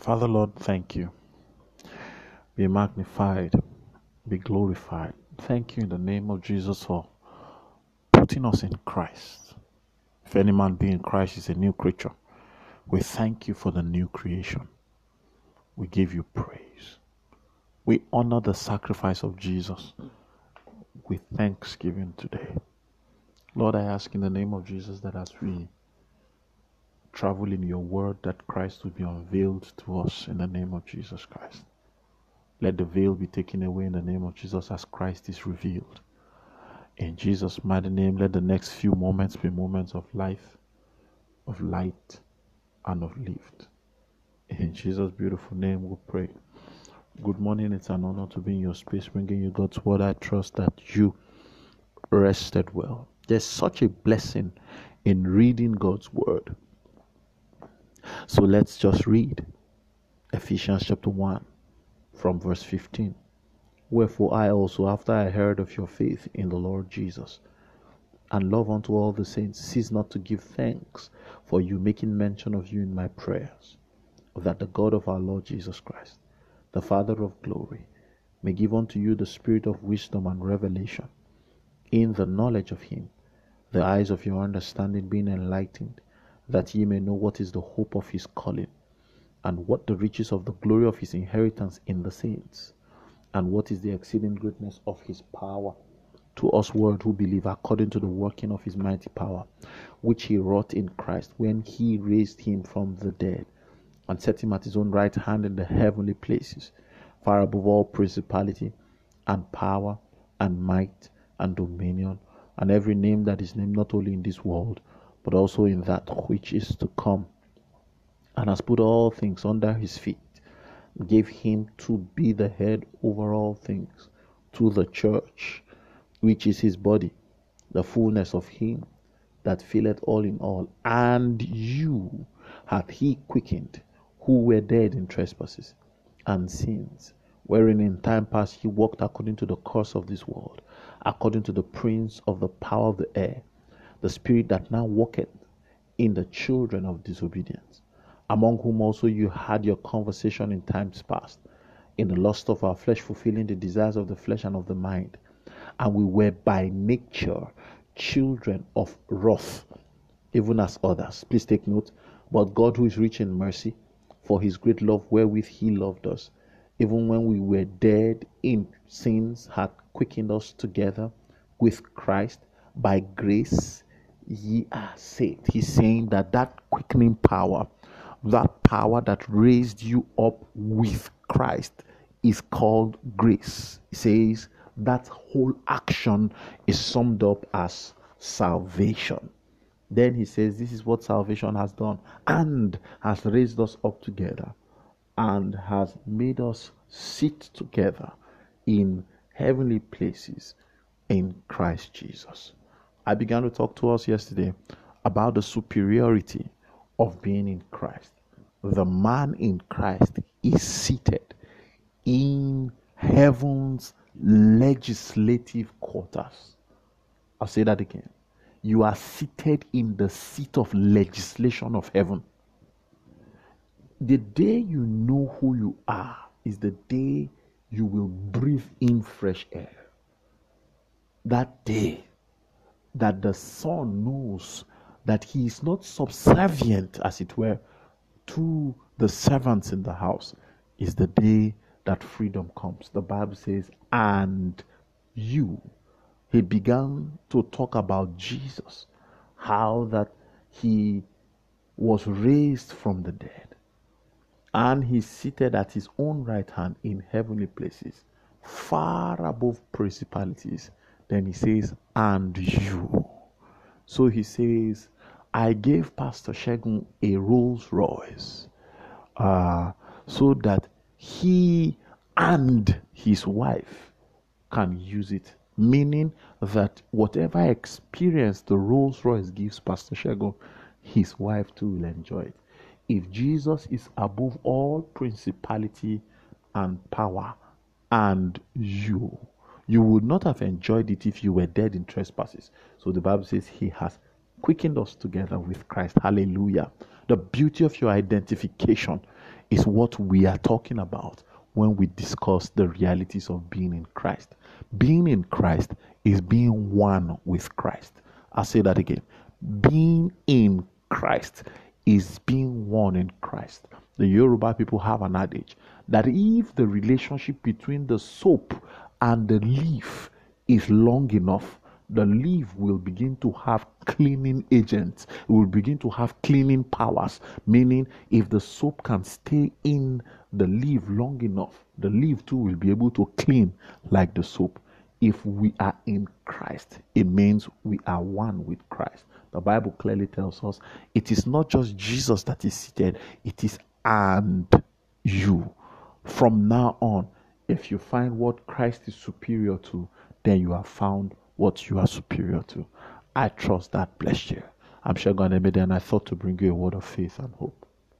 Father, Lord, thank you. Be magnified, be glorified. Thank you in the name of Jesus for putting us in Christ. If any man be in Christ is a new creature. We thank you for the new creation. We give you praise. We honor the sacrifice of Jesus with thanksgiving today. Lord, I ask in the name of Jesus that as we travel in your word, that Christ will be unveiled to us in the name of Jesus Christ. Let the veil be taken away in the name of Jesus as Christ is revealed. In Jesus' mighty name, let the next few moments be moments of life, of light, and of lift. In Jesus' beautiful name, we pray. Good morning. It's an honor to be in your space, bringing you God's word. I trust that you rested well. There's such a blessing in reading God's word. So let's just read Ephesians chapter 1 from verse 15. Wherefore I also, after I heard of your faith in the Lord Jesus, and love unto all the saints, cease not to give thanks for you, making mention of you in my prayers, that the God of our Lord Jesus Christ, the Father of glory, may give unto you the spirit of wisdom and revelation in the knowledge of him, the eyes of your understanding being enlightened that ye may know what is the hope of his calling, and what the riches of the glory of his inheritance in the saints, and what is the exceeding greatness of his power to us world who believe according to the working of his mighty power, which he wrought in Christ when he raised him from the dead, and set him at his own right hand in the heavenly places, far above all principality and power and might and dominion, and every name that is named not only in this world but also in that which is to come, and has put all things under his feet, gave him to be the head over all things to the church, which is his body, the fullness of him that filleth all in all. And you hath he quickened, who were dead in trespasses and sins, wherein in time past he walked according to the course of this world, according to the prince of the power of the air the spirit that now worketh in the children of disobedience, among whom also you had your conversation in times past, in the lust of our flesh, fulfilling the desires of the flesh and of the mind. And we were by nature children of wrath, even as others. Please take note. But God, who is rich in mercy, for his great love wherewith he loved us, even when we were dead in sins, had quickened us together with Christ. By grace ye are saved. He's saying that that quickening power, that power that raised you up with Christ, is called grace. He says that whole action is summed up as salvation. Then he says, This is what salvation has done and has raised us up together and has made us sit together in heavenly places in Christ Jesus. I began to talk to us yesterday about the superiority of being in Christ. The man in Christ is seated in heaven's legislative quarters. I'll say that again. You are seated in the seat of legislation of heaven. The day you know who you are is the day you will breathe in fresh air. That day that the son knows that he is not subservient, as it were, to the servants in the house, is the day that freedom comes. The Bible says, and you. He began to talk about Jesus, how that he was raised from the dead, and he's seated at his own right hand in heavenly places, far above principalities then he says, and you. So he says, I gave Pastor Shegun a Rolls Royce uh, so that he and his wife can use it. Meaning that whatever experience the Rolls Royce gives Pastor Shegun, his wife too will enjoy it. If Jesus is above all principality and power and you, you would not have enjoyed it if you were dead in trespasses. So the Bible says he has quickened us together with Christ. Hallelujah. The beauty of your identification is what we are talking about when we discuss the realities of being in Christ. Being in Christ is being one with Christ. I'll say that again. Being in Christ is being one in Christ. The Yoruba people have an adage that if the relationship between the soap and the leaf is long enough, the leaf will begin to have cleaning agents. It will begin to have cleaning powers. Meaning, if the soap can stay in the leaf long enough, the leaf too will be able to clean like the soap. If we are in Christ, it means we are one with Christ. The Bible clearly tells us it is not just Jesus that is seated, it is and you. From now on, if you find what Christ is superior to, then you have found what you are superior to. I trust that blessed you. I'm sure God made and I thought to bring you a word of faith and hope.